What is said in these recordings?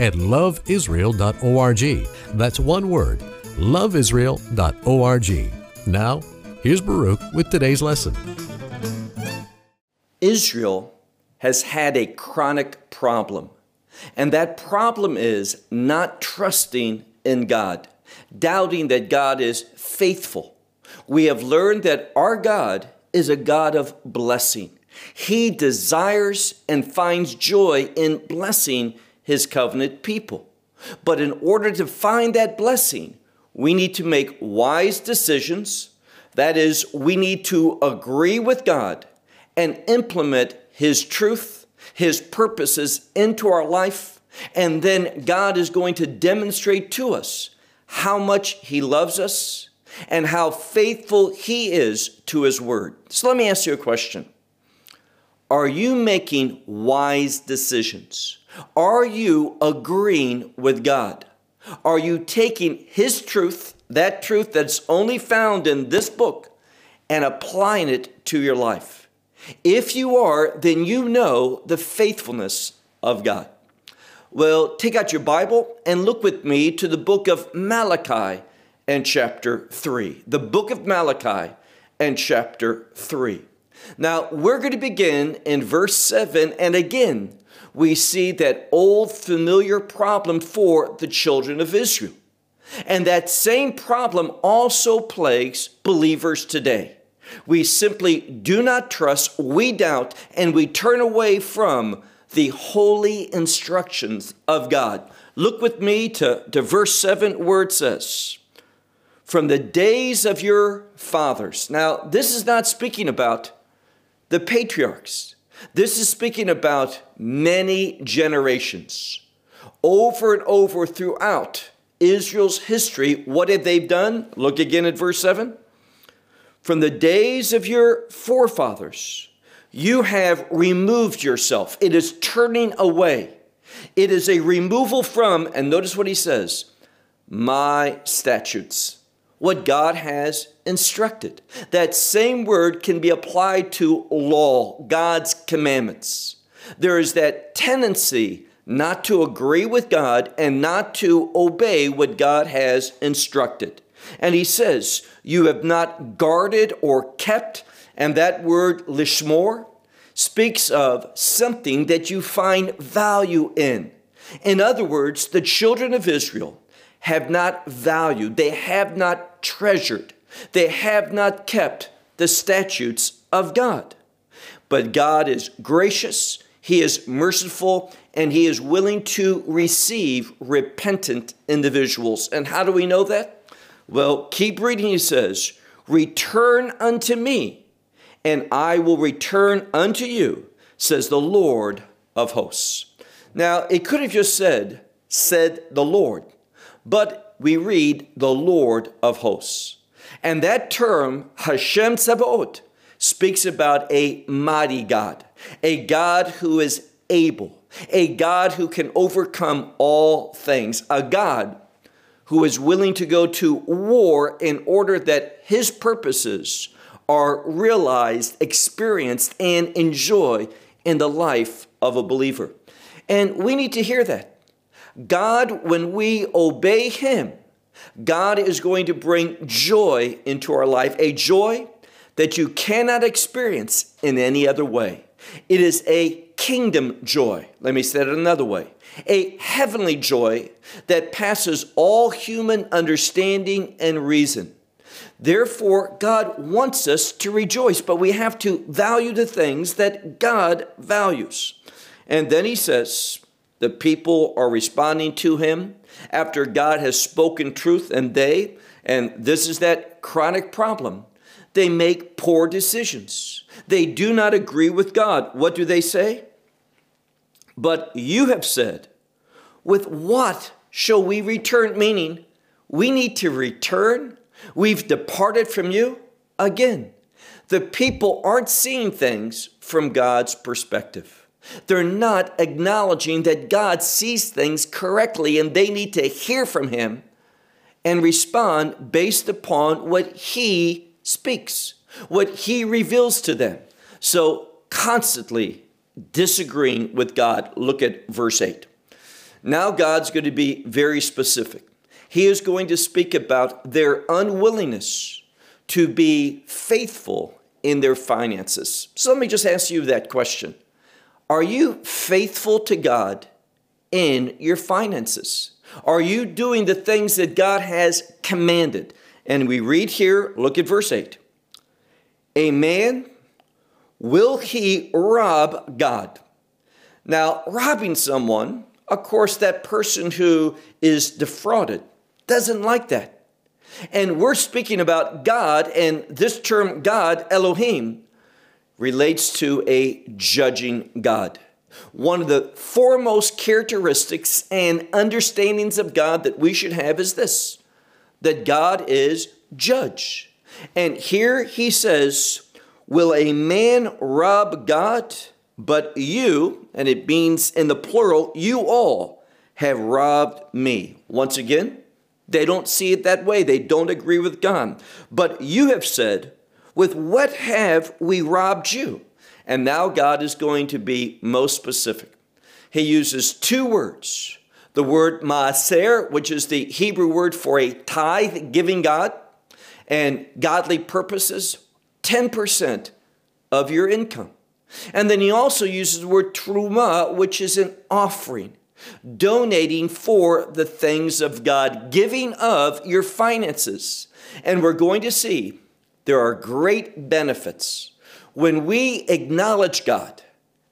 at loveisrael.org. That's one word, loveisrael.org. Now, here's Baruch with today's lesson. Israel has had a chronic problem, and that problem is not trusting in God, doubting that God is faithful. We have learned that our God is a God of blessing. He desires and finds joy in blessing his covenant people. But in order to find that blessing, we need to make wise decisions. That is, we need to agree with God and implement his truth, his purposes into our life. And then God is going to demonstrate to us how much he loves us and how faithful he is to his word. So let me ask you a question. Are you making wise decisions? Are you agreeing with God? Are you taking His truth, that truth that's only found in this book, and applying it to your life? If you are, then you know the faithfulness of God. Well, take out your Bible and look with me to the book of Malachi and chapter 3. The book of Malachi and chapter 3. Now, we're going to begin in verse 7, and again, we see that old familiar problem for the children of Israel. And that same problem also plagues believers today. We simply do not trust, we doubt, and we turn away from the holy instructions of God. Look with me to, to verse 7 where it says, From the days of your fathers. Now, this is not speaking about the patriarchs. This is speaking about many generations. Over and over throughout Israel's history, what have they done? Look again at verse 7. From the days of your forefathers, you have removed yourself. It is turning away. It is a removal from, and notice what he says, my statutes what God has instructed. That same word can be applied to law, God's commandments. There is that tendency not to agree with God and not to obey what God has instructed. And he says, You have not guarded or kept, and that word lishmor speaks of something that you find value in. In other words, the children of Israel have not valued, they have not treasured. They have not kept the statutes of God. But God is gracious, He is merciful, and He is willing to receive repentant individuals. And how do we know that? Well, keep reading. He says, Return unto me, and I will return unto you, says the Lord of hosts. Now, it could have just said, said the Lord, but we read the Lord of hosts. And that term, Hashem Tzebaot, speaks about a mighty God, a God who is able, a God who can overcome all things, a God who is willing to go to war in order that his purposes are realized, experienced, and enjoyed in the life of a believer. And we need to hear that. God, when we obey Him, God is going to bring joy into our life, a joy that you cannot experience in any other way. It is a kingdom joy. Let me say it another way a heavenly joy that passes all human understanding and reason. Therefore, God wants us to rejoice, but we have to value the things that God values. And then he says, the people are responding to him after God has spoken truth, and they, and this is that chronic problem, they make poor decisions. They do not agree with God. What do they say? But you have said, With what shall we return? Meaning, we need to return. We've departed from you again. The people aren't seeing things from God's perspective. They're not acknowledging that God sees things correctly and they need to hear from Him and respond based upon what He speaks, what He reveals to them. So, constantly disagreeing with God. Look at verse 8. Now, God's going to be very specific. He is going to speak about their unwillingness to be faithful in their finances. So, let me just ask you that question Are you faithful to God in your finances? Are you doing the things that God has commanded? And we read here, look at verse 8. A man, will he rob God? Now, robbing someone, of course, that person who is defrauded doesn't like that. And we're speaking about God, and this term God, Elohim, relates to a judging God. One of the foremost characteristics and understandings of God that we should have is this that God is judge. And here he says, Will a man rob God? But you, and it means in the plural, you all have robbed me. Once again, they don't see it that way. They don't agree with God. But you have said, With what have we robbed you? And now God is going to be most specific. He uses two words the word maaser, which is the Hebrew word for a tithe giving God and godly purposes, 10% of your income. And then he also uses the word truma, which is an offering, donating for the things of God, giving of your finances. And we're going to see there are great benefits when we acknowledge God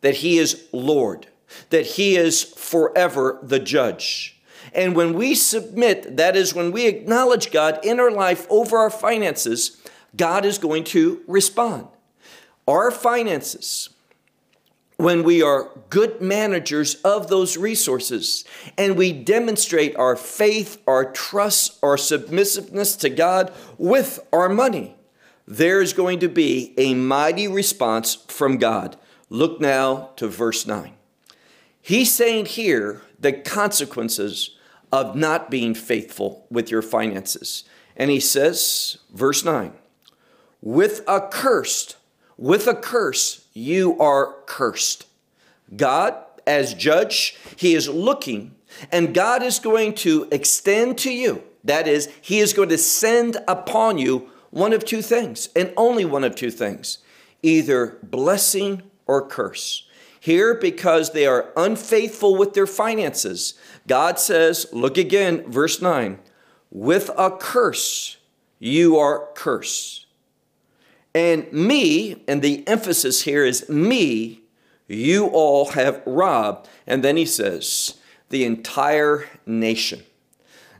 that He is Lord, that He is forever the judge. And when we submit, that is, when we acknowledge God in our life over our finances, God is going to respond. Our finances, when we are good managers of those resources and we demonstrate our faith, our trust, our submissiveness to God with our money, there's going to be a mighty response from God. Look now to verse 9. He's saying here the consequences of not being faithful with your finances. And he says, verse 9, with a cursed, with a curse, you are cursed. God, as judge, he is looking, and God is going to extend to you. That is, he is going to send upon you one of two things, and only one of two things either blessing or curse. Here, because they are unfaithful with their finances, God says, look again, verse 9, with a curse you are cursed. And me, and the emphasis here is me, you all have robbed. And then he says, the entire nation.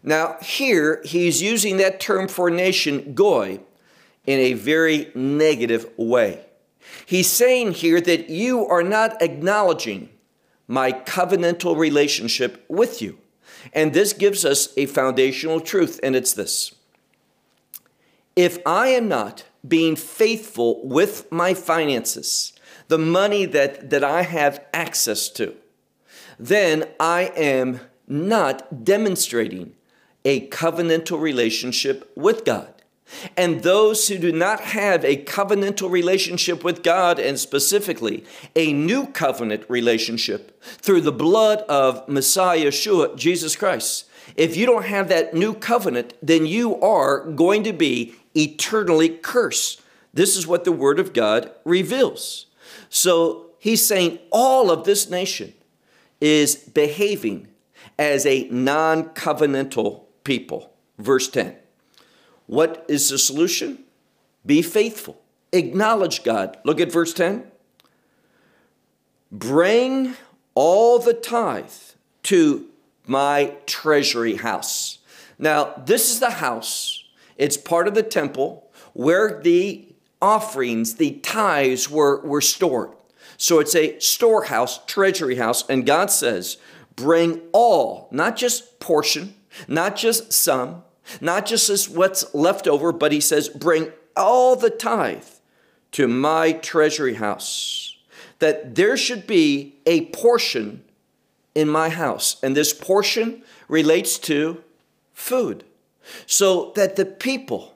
Now, here he's using that term for nation, goy, in a very negative way. He's saying here that you are not acknowledging my covenantal relationship with you. And this gives us a foundational truth, and it's this If I am not being faithful with my finances, the money that, that I have access to, then I am not demonstrating a covenantal relationship with God. And those who do not have a covenantal relationship with God, and specifically a new covenant relationship through the blood of Messiah Yeshua, Jesus Christ, if you don't have that new covenant, then you are going to be eternally cursed. This is what the Word of God reveals. So he's saying all of this nation is behaving as a non covenantal people. Verse 10. What is the solution? Be faithful. Acknowledge God. Look at verse 10. Bring all the tithe to my treasury house. Now, this is the house, it's part of the temple where the offerings, the tithes were, were stored. So it's a storehouse, treasury house, and God says, bring all, not just portion, not just some, not just as what's left over, but he says, bring all the tithe to my treasury house. That there should be a portion in my house. And this portion relates to food. So that the people,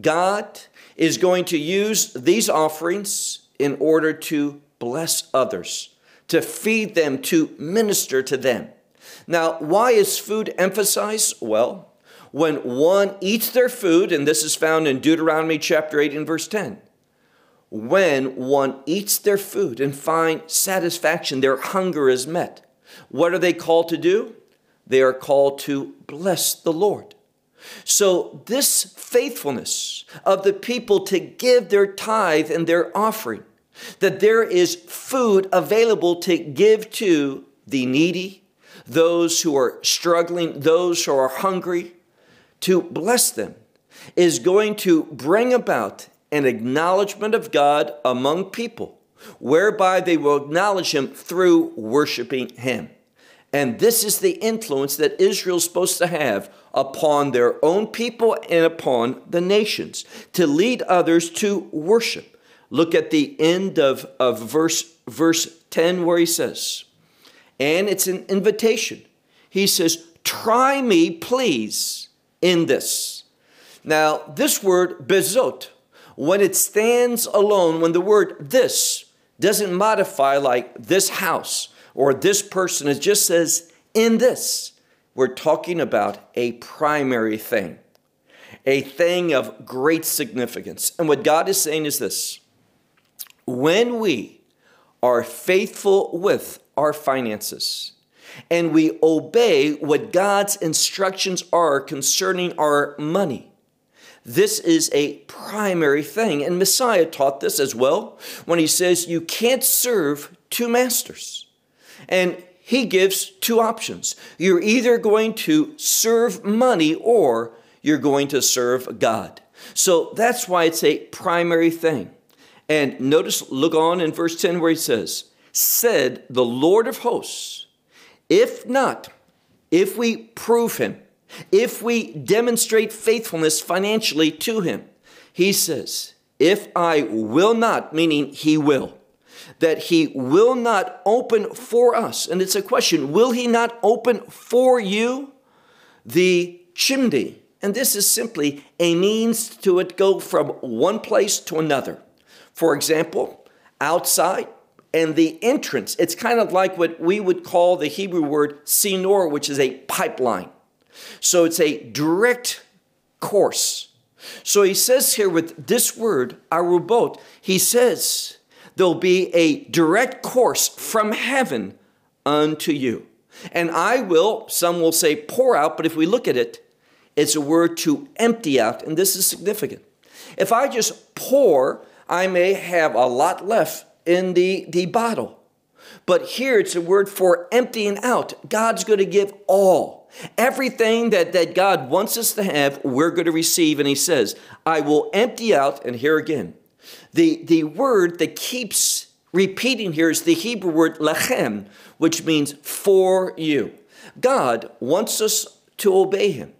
God is going to use these offerings in order to bless others, to feed them, to minister to them. Now, why is food emphasized? Well, when one eats their food, and this is found in Deuteronomy chapter 8 and verse 10, when one eats their food and find satisfaction, their hunger is met. What are they called to do? They are called to bless the Lord. So, this faithfulness of the people to give their tithe and their offering, that there is food available to give to the needy, those who are struggling, those who are hungry, to bless them, is going to bring about an acknowledgement of God among people, whereby they will acknowledge Him through worshiping Him. And this is the influence that Israel's supposed to have upon their own people and upon the nations to lead others to worship. Look at the end of, of verse, verse 10 where he says, and it's an invitation. He says, Try me, please, in this. Now, this word, bezot, when it stands alone, when the word this doesn't modify like this house, or this person. It just says, in this, we're talking about a primary thing, a thing of great significance. And what God is saying is this when we are faithful with our finances, and we obey what God's instructions are concerning our money. This is a primary thing. And Messiah taught this as well when he says, You can't serve two masters. And he gives two options. You're either going to serve money or you're going to serve God. So that's why it's a primary thing. And notice, look on in verse 10 where he says, Said the Lord of hosts, if not, if we prove him, if we demonstrate faithfulness financially to him, he says, if I will not, meaning he will, that he will not open for us. And it's a question will he not open for you the chimney? And this is simply a means to it go from one place to another. For example, outside and the entrance, it's kind of like what we would call the Hebrew word sinor, which is a pipeline. So it's a direct course. So he says here with this word, arubot, he says, there'll be a direct course from heaven unto you. And I will, some will say pour out, but if we look at it, it's a word to empty out, and this is significant. If I just pour, I may have a lot left in the, the bottle. But here it's a word for emptying out. God's going to give all. Everything that, that God wants us to have, we're going to receive. And He says, I will empty out, and here again, the, the word that keeps repeating here is the Hebrew word lachem, which means for you. God wants us to obey him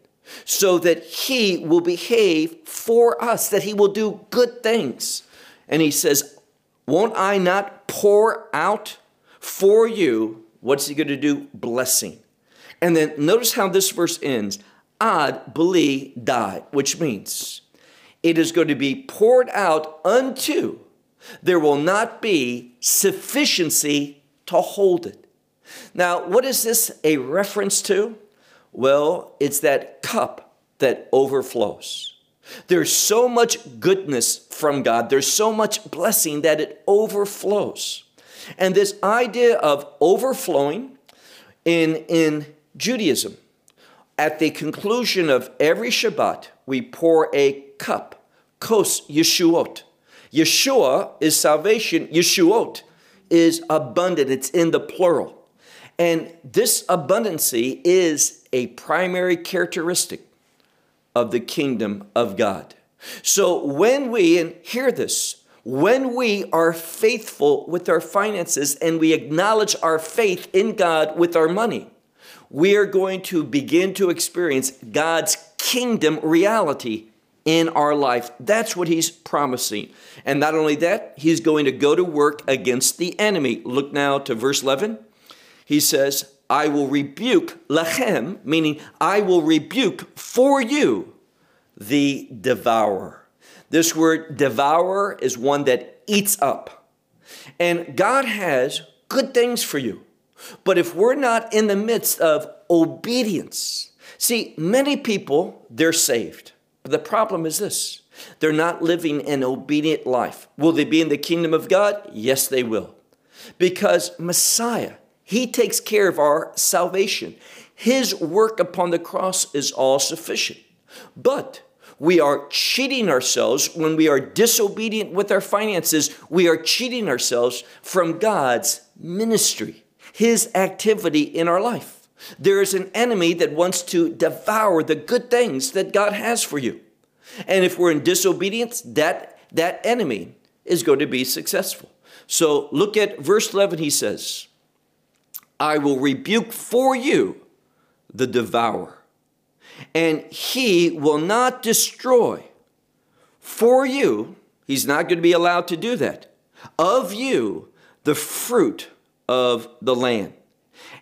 so that he will behave for us, that he will do good things. And he says, Won't I not pour out for you? What's he going to do? Blessing. And then notice how this verse ends ad beli dai, which means it is going to be poured out unto there will not be sufficiency to hold it. Now, what is this a reference to? Well, it's that cup that overflows. There's so much goodness from God, there's so much blessing that it overflows. And this idea of overflowing in, in Judaism, at the conclusion of every Shabbat, we pour a cup, kos Yeshuot. Yeshua is salvation, Yeshuot is abundant, it's in the plural. And this abundancy is a primary characteristic of the kingdom of God. So when we, and hear this, When we are faithful with our finances and we acknowledge our faith in God with our money, we are going to begin to experience God's kingdom reality in our life. That's what he's promising. And not only that, he's going to go to work against the enemy. Look now to verse 11. He says, I will rebuke lachem, meaning I will rebuke for you the devourer. This word devourer is one that eats up. And God has good things for you. But if we're not in the midst of obedience, see, many people, they're saved. But the problem is this they're not living an obedient life. Will they be in the kingdom of God? Yes, they will. Because Messiah, He takes care of our salvation. His work upon the cross is all sufficient. But we are cheating ourselves when we are disobedient with our finances. We are cheating ourselves from God's ministry, His activity in our life. There is an enemy that wants to devour the good things that God has for you. And if we're in disobedience, that, that enemy is going to be successful. So look at verse 11, he says, I will rebuke for you the devourer, and he will not destroy for you. He's not going to be allowed to do that. Of you, the fruit of the land,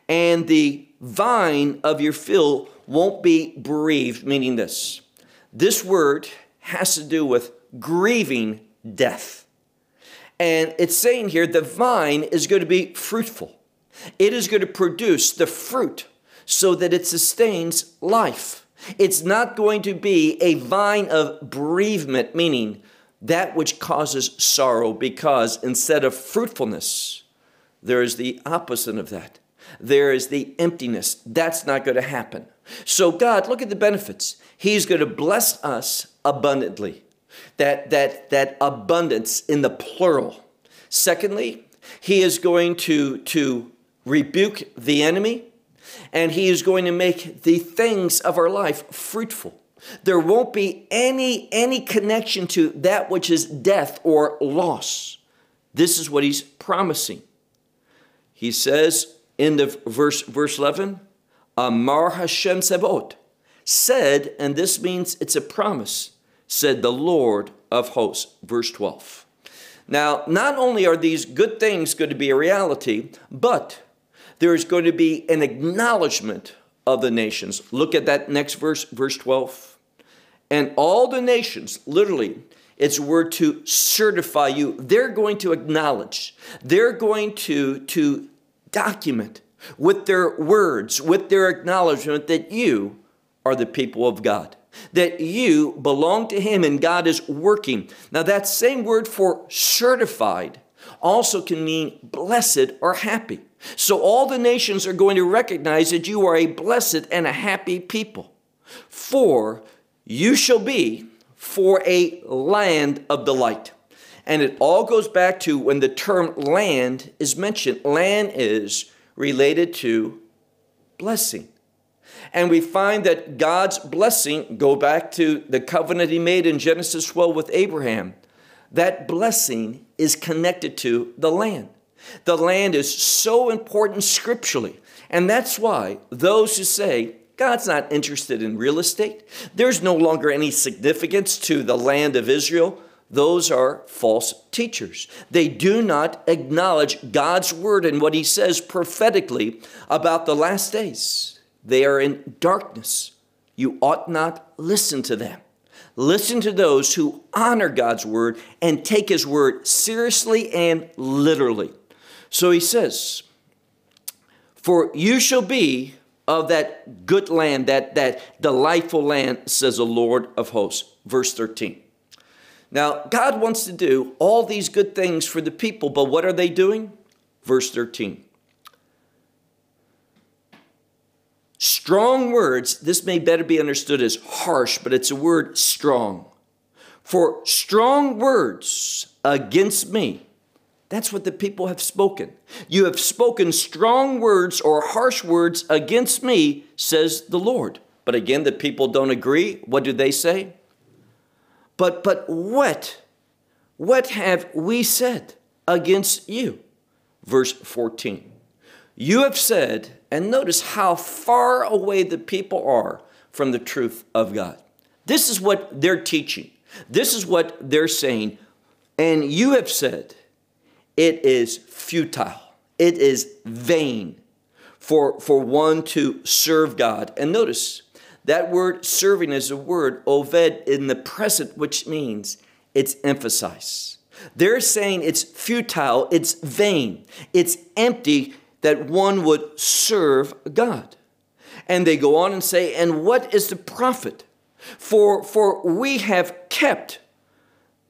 and the vine of your field won't be bereaved, meaning this. This word has to do with grieving death. And it's saying here the vine is going to be fruitful, it is going to produce the fruit so that it sustains life. It's not going to be a vine of bereavement, meaning that which causes sorrow, because instead of fruitfulness, there is the opposite of that there is the emptiness. That's not going to happen. So, God, look at the benefits. He's going to bless us abundantly. That, that, that abundance in the plural. Secondly, He is going to, to rebuke the enemy and He is going to make the things of our life fruitful. There won't be any, any connection to that which is death or loss. This is what He's promising. He says, end of verse, verse 11, Amar Hashem Tzebaot, said, and this means it's a promise, said the Lord of hosts. Verse 12. Now, not only are these good things going to be a reality, but there's going to be an acknowledgement of the nations. Look at that next verse, verse 12. And all the nations, literally, it's word to certify you. They're going to acknowledge. They're going to, to document with their words, with their acknowledgement that you are the people of God, that you belong to Him and God is working. Now, that same word for certified also can mean blessed or happy. So, all the nations are going to recognize that you are a blessed and a happy people. For you shall be for a land of delight. And it all goes back to when the term land is mentioned. Land is related to blessing. And we find that God's blessing, go back to the covenant he made in Genesis 12 with Abraham, that blessing is connected to the land. The land is so important scripturally. And that's why those who say, God's not interested in real estate, there's no longer any significance to the land of Israel those are false teachers. They do not acknowledge God's word and what he says prophetically about the last days. They are in darkness. You ought not listen to them. Listen to those who honor God's word and take his word seriously and literally. So he says, For you shall be of that good land, that, that delightful land, says the Lord of hosts. Verse 13. Now, God wants to do all these good things for the people, but what are they doing? Verse 13. Strong words, this may better be understood as harsh, but it's a word strong. For strong words against me, that's what the people have spoken. You have spoken strong words or harsh words against me, says the Lord. But again, the people don't agree. What do they say? But, but what? What have we said against you? Verse 14. You have said, and notice how far away the people are from the truth of God. This is what they're teaching. This is what they're saying. And you have said, it is futile, it is vain for, for one to serve God. And notice that word serving is a word, oved, in the present, which means it's emphasized. They're saying it's futile, it's vain, it's empty that one would serve God. And they go on and say, And what is the profit? For, for we have kept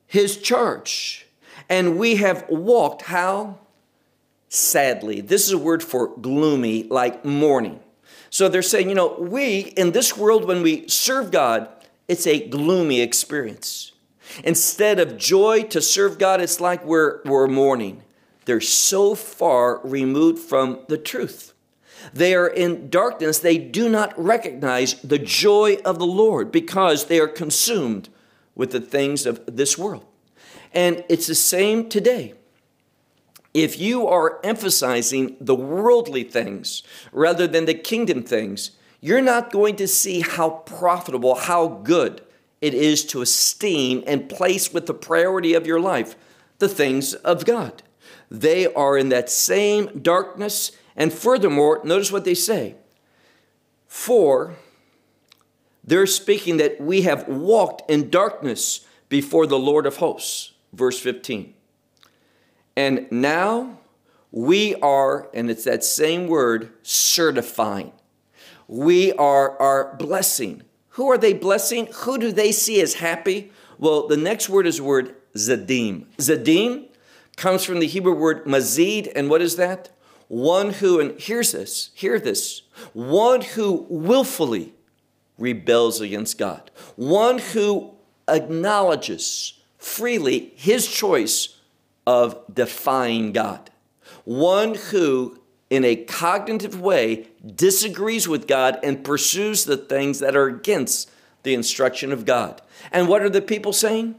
his charge, and we have walked how? Sadly. This is a word for gloomy, like mourning. So they're saying, you know, we in this world, when we serve God, it's a gloomy experience. Instead of joy to serve God, it's like we're, we're mourning. They're so far removed from the truth. They are in darkness. They do not recognize the joy of the Lord because they are consumed with the things of this world. And it's the same today. If you are emphasizing the worldly things rather than the kingdom things, you're not going to see how profitable, how good it is to esteem and place with the priority of your life the things of God. They are in that same darkness. And furthermore, notice what they say. For they're speaking that we have walked in darkness before the Lord of hosts. Verse 15. And now we are, and it's that same word, certifying. We are, our blessing. Who are they blessing? Who do they see as happy? Well, the next word is word zadim. Zadim comes from the Hebrew word mazid, and what is that? One who, and here's this, hear this, one who willfully rebels against God, one who acknowledges freely his choice of defying God, one who, in a cognitive way, disagrees with God and pursues the things that are against the instruction of God. And what are the people saying?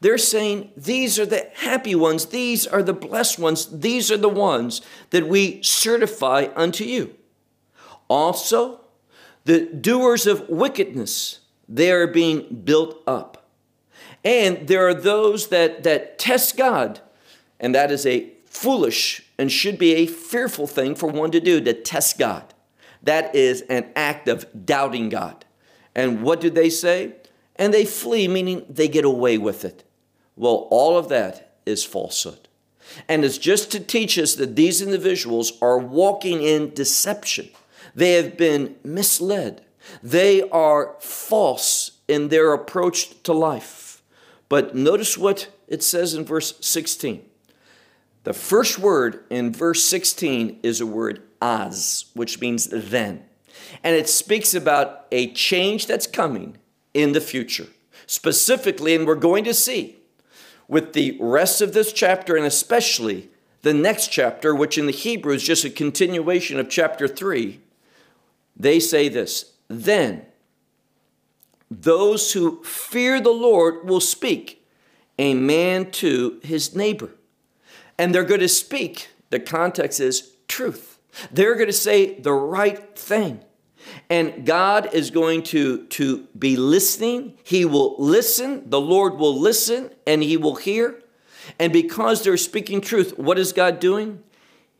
They're saying these are the happy ones, these are the blessed ones, these are the ones that we certify unto you. Also, the doers of wickedness, they are being built up. And there are those that, that test God, and that is a foolish and should be a fearful thing for one to do to test God. That is an act of doubting God. And what do they say? And they flee, meaning they get away with it. Well, all of that is falsehood. And it's just to teach us that these individuals are walking in deception. They have been misled. They are false in their approach to life. But notice what it says in verse 16. The first word in verse 16 is a word az, which means then. And it speaks about a change that's coming in the future. Specifically, and we're going to see with the rest of this chapter and especially the next chapter, which in the Hebrew is just a continuation of chapter 3, they say this Then those who fear the Lord will speak, a man to his neighbor. And they're going to speak, the context is truth. They're going to say the right thing. And God is going to, to be listening. He will listen. The Lord will listen and he will hear. And because they're speaking truth, what is God doing?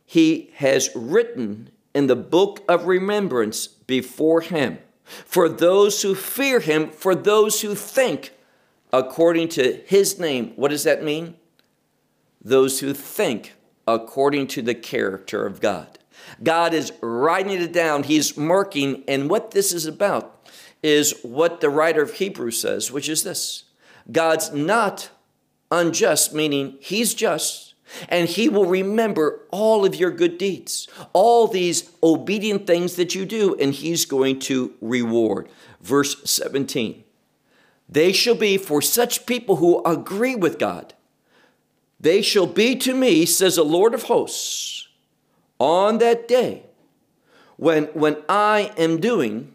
He has written in the book of remembrance before him for those who fear him, for those who think according to his name. What does that mean? Those who think according to the character of God. God is writing it down, He's marking, and what this is about is what the writer of Hebrews says, which is this God's not unjust, meaning He's just, and He will remember all of your good deeds, all these obedient things that you do, and He's going to reward. Verse 17 They shall be for such people who agree with God. They shall be to me, says the Lord of hosts on that day, when, when I am doing,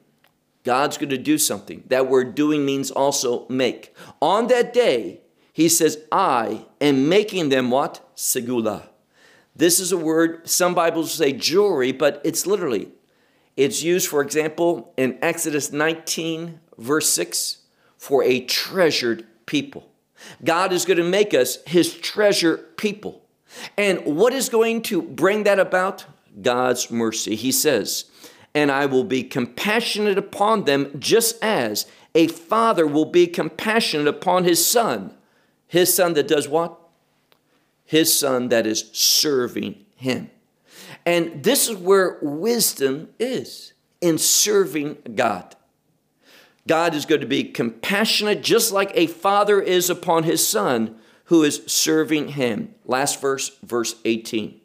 God's going to do something. That word doing means also make. On that day, He says, I am making them what? Segula. This is a word, some Bibles say jewelry, but it's literally, it's used, for example, in Exodus 19, verse 6, for a treasured people. God is going to make us his treasure people. And what is going to bring that about? God's mercy. He says, and I will be compassionate upon them just as a father will be compassionate upon his son. His son that does what? His son that is serving him. And this is where wisdom is in serving God. God is going to be compassionate just like a father is upon his son who is serving him. Last verse, verse 18.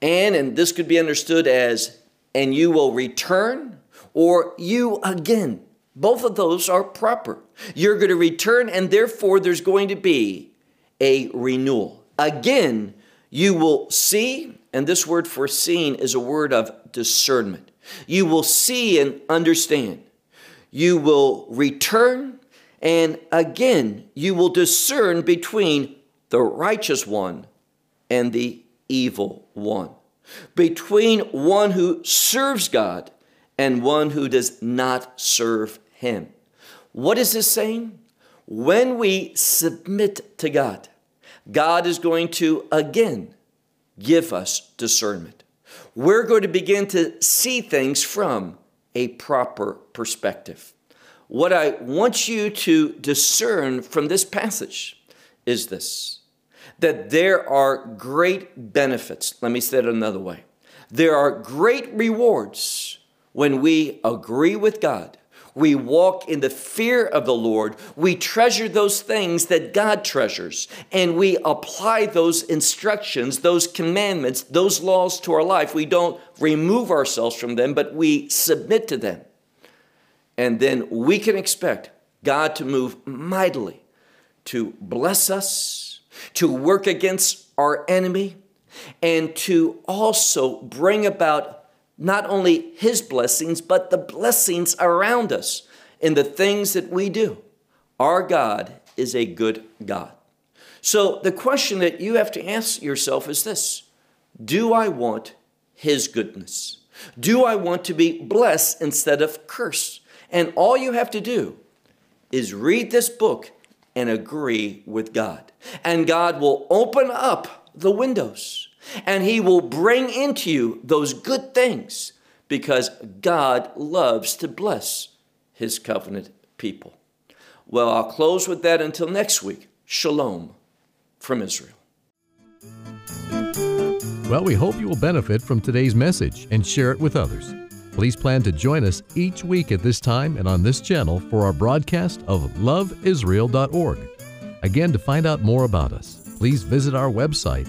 And, and this could be understood as, and you will return, or you again. Both of those are proper. You're going to return, and therefore there's going to be a renewal. Again, you will see, and this word for seeing is a word of discernment. You will see and understand. You will return, and again, you will discern between the righteous one and the evil one, between one who serves God and one who does not serve him. What is this saying? When we submit to God, God is going to again give us discernment. We're going to begin to see things from a proper perspective. What I want you to discern from this passage is this that there are great benefits. Let me say it another way. There are great rewards when we agree with God. We walk in the fear of the Lord. We treasure those things that God treasures, and we apply those instructions, those commandments, those laws to our life. We don't remove ourselves from them, but we submit to them. And then we can expect God to move mightily to bless us, to work against our enemy, and to also bring about not only His blessings, but the blessings around us in the things that we do. Our God is a good God. So the question that you have to ask yourself is this Do I want His goodness? Do I want to be blessed instead of cursed? And all you have to do is read this book and agree with God. And God will open up the windows and He will bring into you those good things because God loves to bless His covenant people. Well, I'll close with that until next week. Shalom from Israel. Well, we hope you will benefit from today's message and share it with others. Please plan to join us each week at this time and on this channel for our broadcast of loveisrael.org. Again, to find out more about us, please visit our website,